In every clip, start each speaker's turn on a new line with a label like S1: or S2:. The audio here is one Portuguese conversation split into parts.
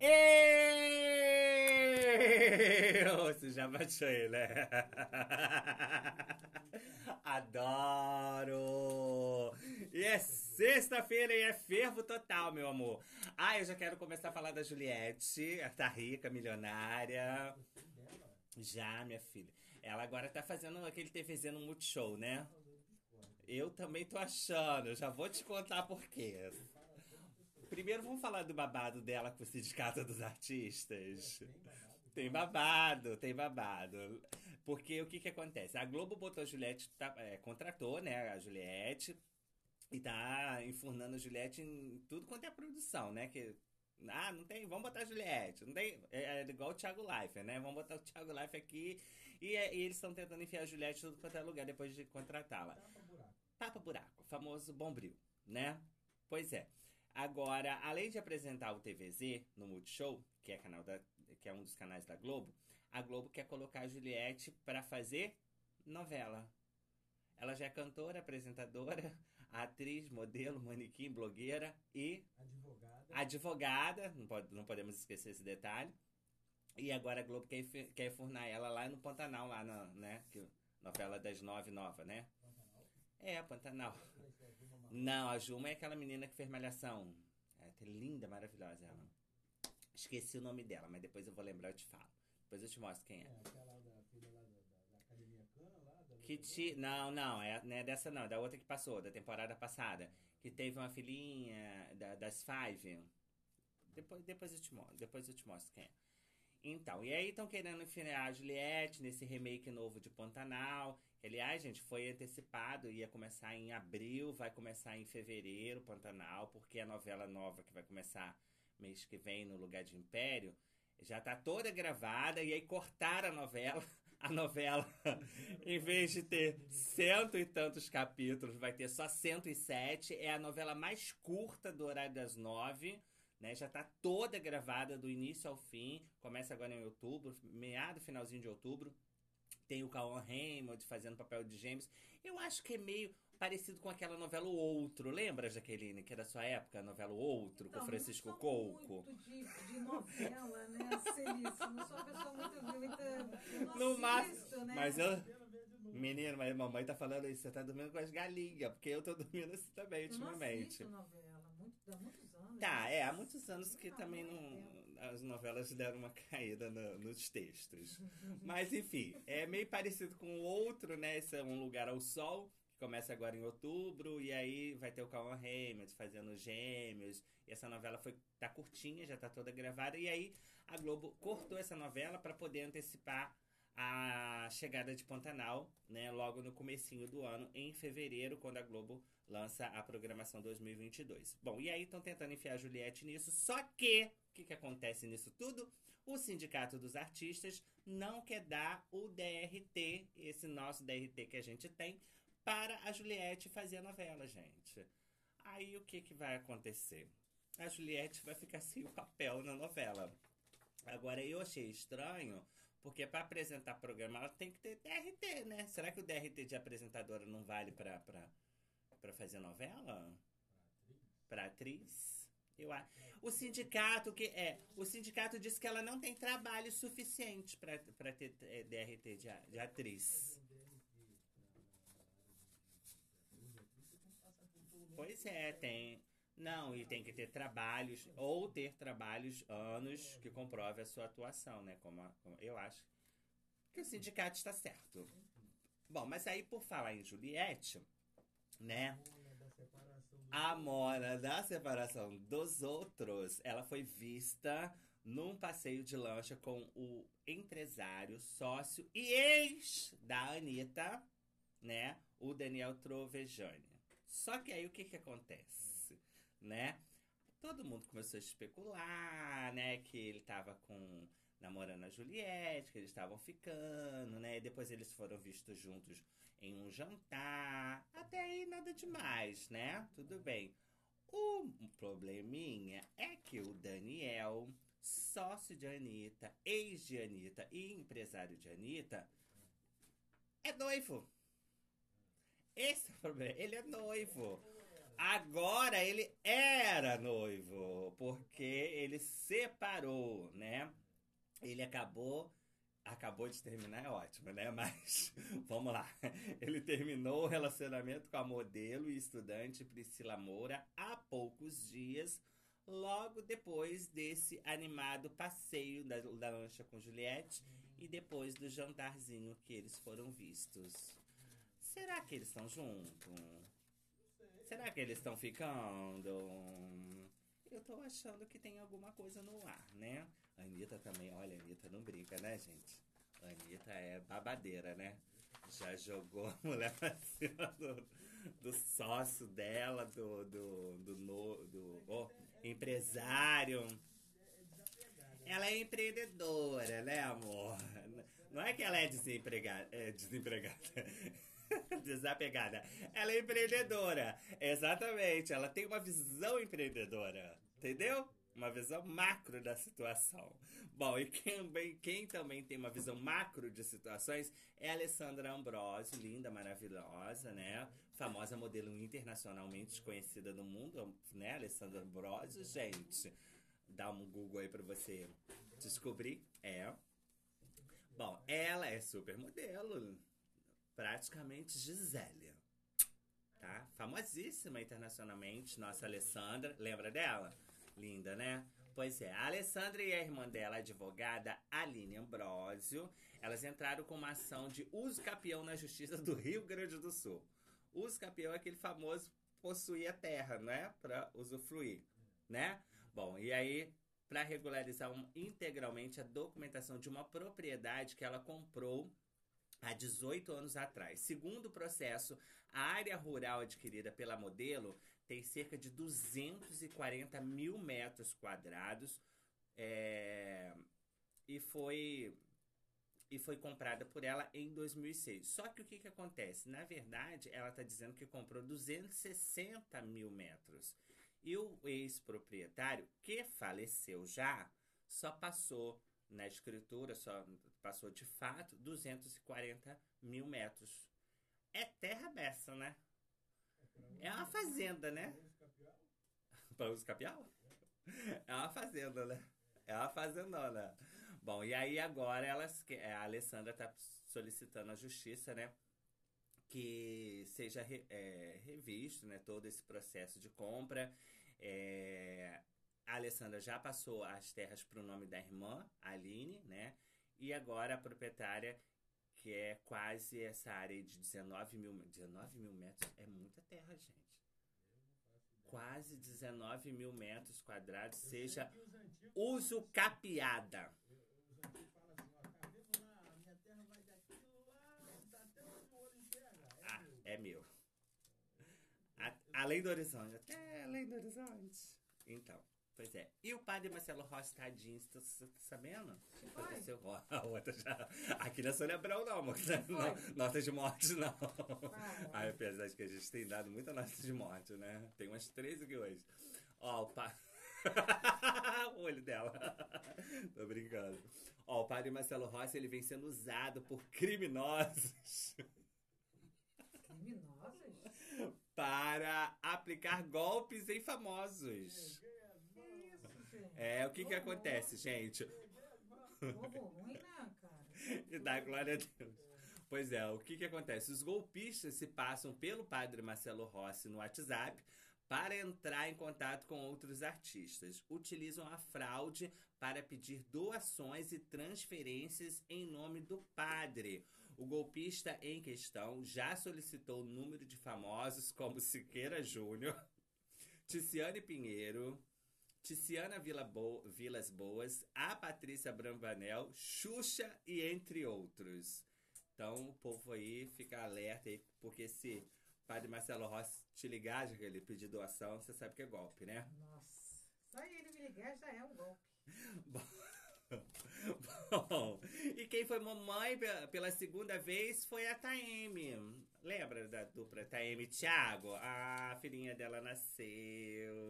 S1: Eu! Já baixou ele, né? Adoro! E é sexta-feira e é fervo total, meu amor. Ah, eu já quero começar a falar da Juliette, tá rica, milionária. Já, minha filha. Ela agora tá fazendo aquele TVZ no Multishow, né? Eu também tô achando, já vou te contar por quê. Primeiro vamos falar do babado dela com o Sindicato dos Artistas. Tem babado, tem babado. Porque o que que acontece? A Globo botou a Juliette, tá, é, contratou, né, a Juliette, e tá enfurnando a Juliette em tudo quanto é produção, né? Que, ah, não tem, vamos botar a Juliette. Não tem, é, é igual o Thiago Life, né? Vamos botar o Thiago Life aqui. E, é, e eles estão tentando enfiar a Juliette em tudo quanto é lugar depois de contratá-la.
S2: Tapa buraco.
S1: Tapa buraco, famoso bombril, né? Pois é. Agora, além de apresentar o TVZ no Multishow, que é, canal da, que é um dos canais da Globo, a Globo quer colocar a Juliette para fazer novela. Ela já é cantora, apresentadora, atriz, modelo, manequim, blogueira e
S2: Advogada.
S1: advogada, não, pode, não podemos esquecer esse detalhe. E agora a Globo quer, quer furnar ela lá no Pantanal, lá na, né? Novela das nove nova, né? É, Pantanal. Não, a Juma é aquela menina que fez malhação. É até linda, maravilhosa ela. Esqueci o nome dela, mas depois eu vou lembrar e eu te falo. Depois eu te mostro quem
S2: É,
S1: é.
S2: aquela da filha lá da, da, da Academia Khan, lá. Da
S1: Que ti... Não, não, é, não é dessa não, é da outra que passou, da temporada passada. Que teve uma filhinha da- das Five. Depois, depois, eu te mostro, depois eu te mostro quem é. Então, e aí estão querendo enfiar a Juliette nesse remake novo de Pantanal. Aliás, gente, foi antecipado, ia começar em abril, vai começar em fevereiro, Pantanal, porque a novela nova que vai começar mês que vem no lugar de Império já tá toda gravada e aí cortaram a novela. A novela, em vez de ter cento e tantos capítulos, vai ter só 107. É a novela mais curta do horário das nove. Né, já tá toda gravada do início ao fim. Começa agora em outubro, meado, finalzinho de outubro. Tem o Cauan Raymond fazendo papel de gêmeos. Eu acho que é meio parecido com aquela novela O Outro. Lembra, Jaqueline, que é da sua época, a novela O Outro, com
S3: Então,
S1: Francisco
S3: eu não
S1: Couco?
S3: muito de, de novela, né, Celício? Não sou uma pessoa muito... não
S1: No máximo.
S3: né?
S1: Mas eu. Menino, mas mamãe tá falando isso, você tá dormindo com as galinhas, porque eu tô dormindo assim também,
S3: Eu não
S1: ultimamente.
S3: assisto novela, muito, há muitos anos.
S1: Tá, é, há muitos anos que
S3: Ah,
S1: também
S3: muito
S1: não. As novelas deram uma caída no- nos textos. Mas enfim, é meio parecido com o outro, né? Esse é um lugar ao sol, que começa agora em outubro, e aí vai ter o Cauan Raymond fazendo gêmeos. E essa novela foi tá curtinha, já tá toda gravada, e aí a Globo cortou essa novela para poder antecipar a chegada de Pantanal, né, logo no comecinho do ano, em fevereiro, quando a Globo lança a programação 2022. Bom, e aí estão tentando enfiar a Juliette nisso, só que o que, que acontece nisso tudo? O Sindicato dos Artistas não quer dar o DRT, esse nosso DRT que a gente tem, para a Juliette fazer a novela, gente. Aí o que, que vai acontecer? A Juliette vai ficar sem o papel na novela. Agora, eu achei estranho, porque para apresentar programa ela tem que ter DRT, né? Será que o DRT de apresentadora não vale para para fazer novela? Para atriz? Eu. O sindicato que é, o sindicato disse que ela não tem trabalho suficiente para ter eh, DRT de, de atriz. Pois é, tem. Não, e tem que ter trabalhos, ou ter trabalhos anos que comprove a sua atuação, né? Como, a- como- eu acho que o sindicato está certo. Bom, mas aí por falar em Juliette, né? A Mona da separação dos outros, ela foi vista num passeio de lancha com o empresário, sócio e ex da Anitta, né? O Daniel Trovejani. Só que aí o que que acontece, né? Todo mundo começou a especular, né? Que ele tava com namorando a Juliette, que eles estavam ficando, né? E depois eles foram vistos juntos em um jantar. Até aí nada demais, né? Tudo bem. O probleminha é que o Daniel, sócio de Anitta, ex de Anitta e empresário de Anitta, é noivo. Esse é o problema. Ele é noivo. Agora ele era noivo, porque ele separou, né? Ele acabou. Acabou de terminar, é ótimo, né? Mas vamos lá. Ele terminou o relacionamento com a modelo e estudante Priscila Moura há poucos dias, logo depois desse animado passeio da, da lancha com Juliette e depois do jantarzinho que eles foram vistos. Será que eles estão juntos? Será que eles estão ficando? Eu tô achando que tem alguma coisa no ar, né? A Anitta também, olha, a Anitta não brinca, né, gente? A Anitta é babadeira, né? Já jogou a mulher pra cima do, do sócio dela, do, do, do, no- do oh, empresário. Ela é empreendedora, né, amor? Não é que ela é desempregada. É desempregada. Desapegada. Ela é empreendedora. Exatamente. Ela tem uma visão empreendedora. Entendeu? Uma visão macro da situação. Bom, e quem, quem também tem uma visão macro de situações é a Alessandra Ambrosio, linda, maravilhosa, né? Famosa modelo internacionalmente conhecida no mundo, né? Alessandra Ambrosio, gente. Dá um Google aí pra você descobrir. É. Bom, ela é super modelo. Praticamente Gisele. Tá? Famosíssima internacionalmente, nossa Alessandra. Lembra dela? Linda, né? Pois é, a Alessandra e a irmã dela, a advogada Aline Ambrosio, elas entraram com uma ação de uso capião na Justiça do Rio Grande do Sul. Uso capião é aquele famoso possuir a terra, né? Pra usufruir, né? Bom, e aí, para regularizar um- integralmente a documentação de uma propriedade que ela comprou há 18 anos atrás. Segundo o processo, a área rural adquirida pela modelo tem cerca de 240 mil metros quadrados é, e foi e foi comprada por ela em 2006. Só que o que, que acontece? Na verdade, ela está dizendo que comprou 260 mil metros. E o ex-proprietário, que faleceu já, só passou na escritura, só passou de fato 240 mil metros. É terra dessa, né? É uma fazenda, né? Para uso capial? É uma fazenda, né? É uma fazendona. Bom, e aí agora elas, que- a Alessandra tá solicitando à justiça, né? Que seja é, revisto, né? Todo esse processo de compra. É, a Alessandra já passou as terras para o nome da irmã, Aline, né? E agora a proprietária, que é quase essa área de 19 mil, 19 mil metros, é muita terra, gente. Quase 19 mil metros quadrados, seja uso capiada.
S2: Os antigos falam assim, ó, carrego lá, minha terra vai daqui lá, dá até o olho enxerga. É
S1: Ah,
S2: meu.
S1: é meu. A- além do horizonte. Até além do horizonte. Então, pois é. E o padre Marcelo Rossi, tadinho, você tá, tá sabendo? Que aconteceu? Ó, A outra já. Aqui não é Sônia Abrão, não, amor.
S3: foi?
S1: Não, nota de morte, não.
S3: Ah,
S1: Ai, apesar de que a gente tem dado muita nota de morte, né? Tem umas três aqui hoje. Ó, o pa... o olho dela. Tô brincando. Ó, o padre Marcelo Rossi, ele vem sendo usado por criminosos
S3: Criminosos?
S1: para aplicar golpes em famosos. É, o que que acontece, gente?
S3: Povo ruim, né, cara?
S1: E dá glória a Deus. Pois é, o que que acontece? Os golpistas se passam pelo padre Marcelo Rossi no WhatsApp para entrar em contato com outros artistas. Utilizam a fraude para pedir doações e transferências em nome do padre. O golpista em questão já solicitou o número de famosos como Siqueira Júnior, Ticiane Pinheiro, Ticiana Vila Bo- Vilas Boas, a Patrícia Brambanel, Xuxa e entre outros. Então o povo aí fica alerta aí, porque se Padre Marcelo Rossi te ligar, já que ele pedir doação, você sabe que é golpe, né?
S3: Nossa. Só ele me ligar já é um golpe.
S1: Bom, e quem foi mamãe pe- pela segunda vez foi a Taeme. Lembra da dupla Taeme e Thiago? A filhinha dela nasceu.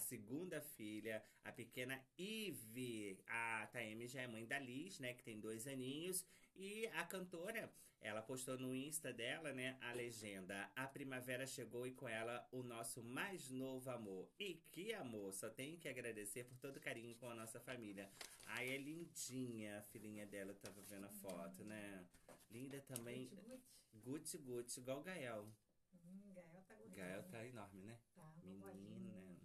S1: Segunda filha, a pequena Ive. A Taeme já é mãe da Liz, né? Que tem dois aninhos. E a cantora, ela postou no Insta dela, né? A legenda. A primavera chegou e com ela o nosso mais novo amor. E que amor! Só tenho que agradecer por todo o carinho com a nossa família. Ai, é lindinha a filhinha dela. Eu tava vendo a foto, né? Linda também.
S3: Gucci Gucci,
S1: igual o Gael.
S3: Hum, Gael tá gostando.
S1: Gael tá enorme, né?
S3: Tá.
S1: Menina.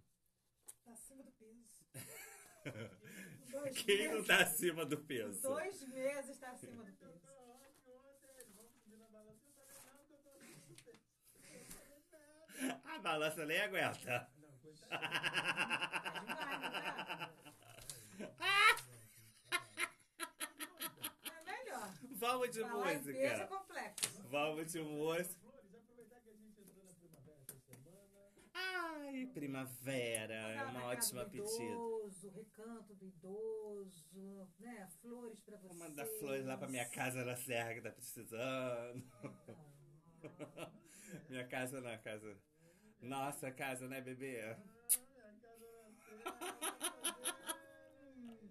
S3: Tá acima do peso. Dois
S1: Quem não
S3: meses-
S1: tá acima do peso?
S3: Dois meses tá acima do peso.
S2: não, nada.
S1: A balança nem aguenta.
S2: Não, coitado.
S3: Tá demais, não tá? É melhor.
S1: Vamos de
S3: Falar em peso é
S1: música.
S3: complexo.
S1: Vamos de música.
S2: Flores, aproveitar que a gente entrou na primavera essa semana.
S1: Ai, primavera. É uma ótima.
S3: Idoso, recanto do idoso, né? Flores pra você.
S1: Vou mandar flores lá pra minha casa na serra que tá precisando. Minha casa na casa. Nossa casa, né, bebê?
S2: Ah, nasceu.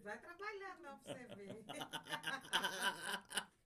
S3: Vai trabalhar não pra você ver.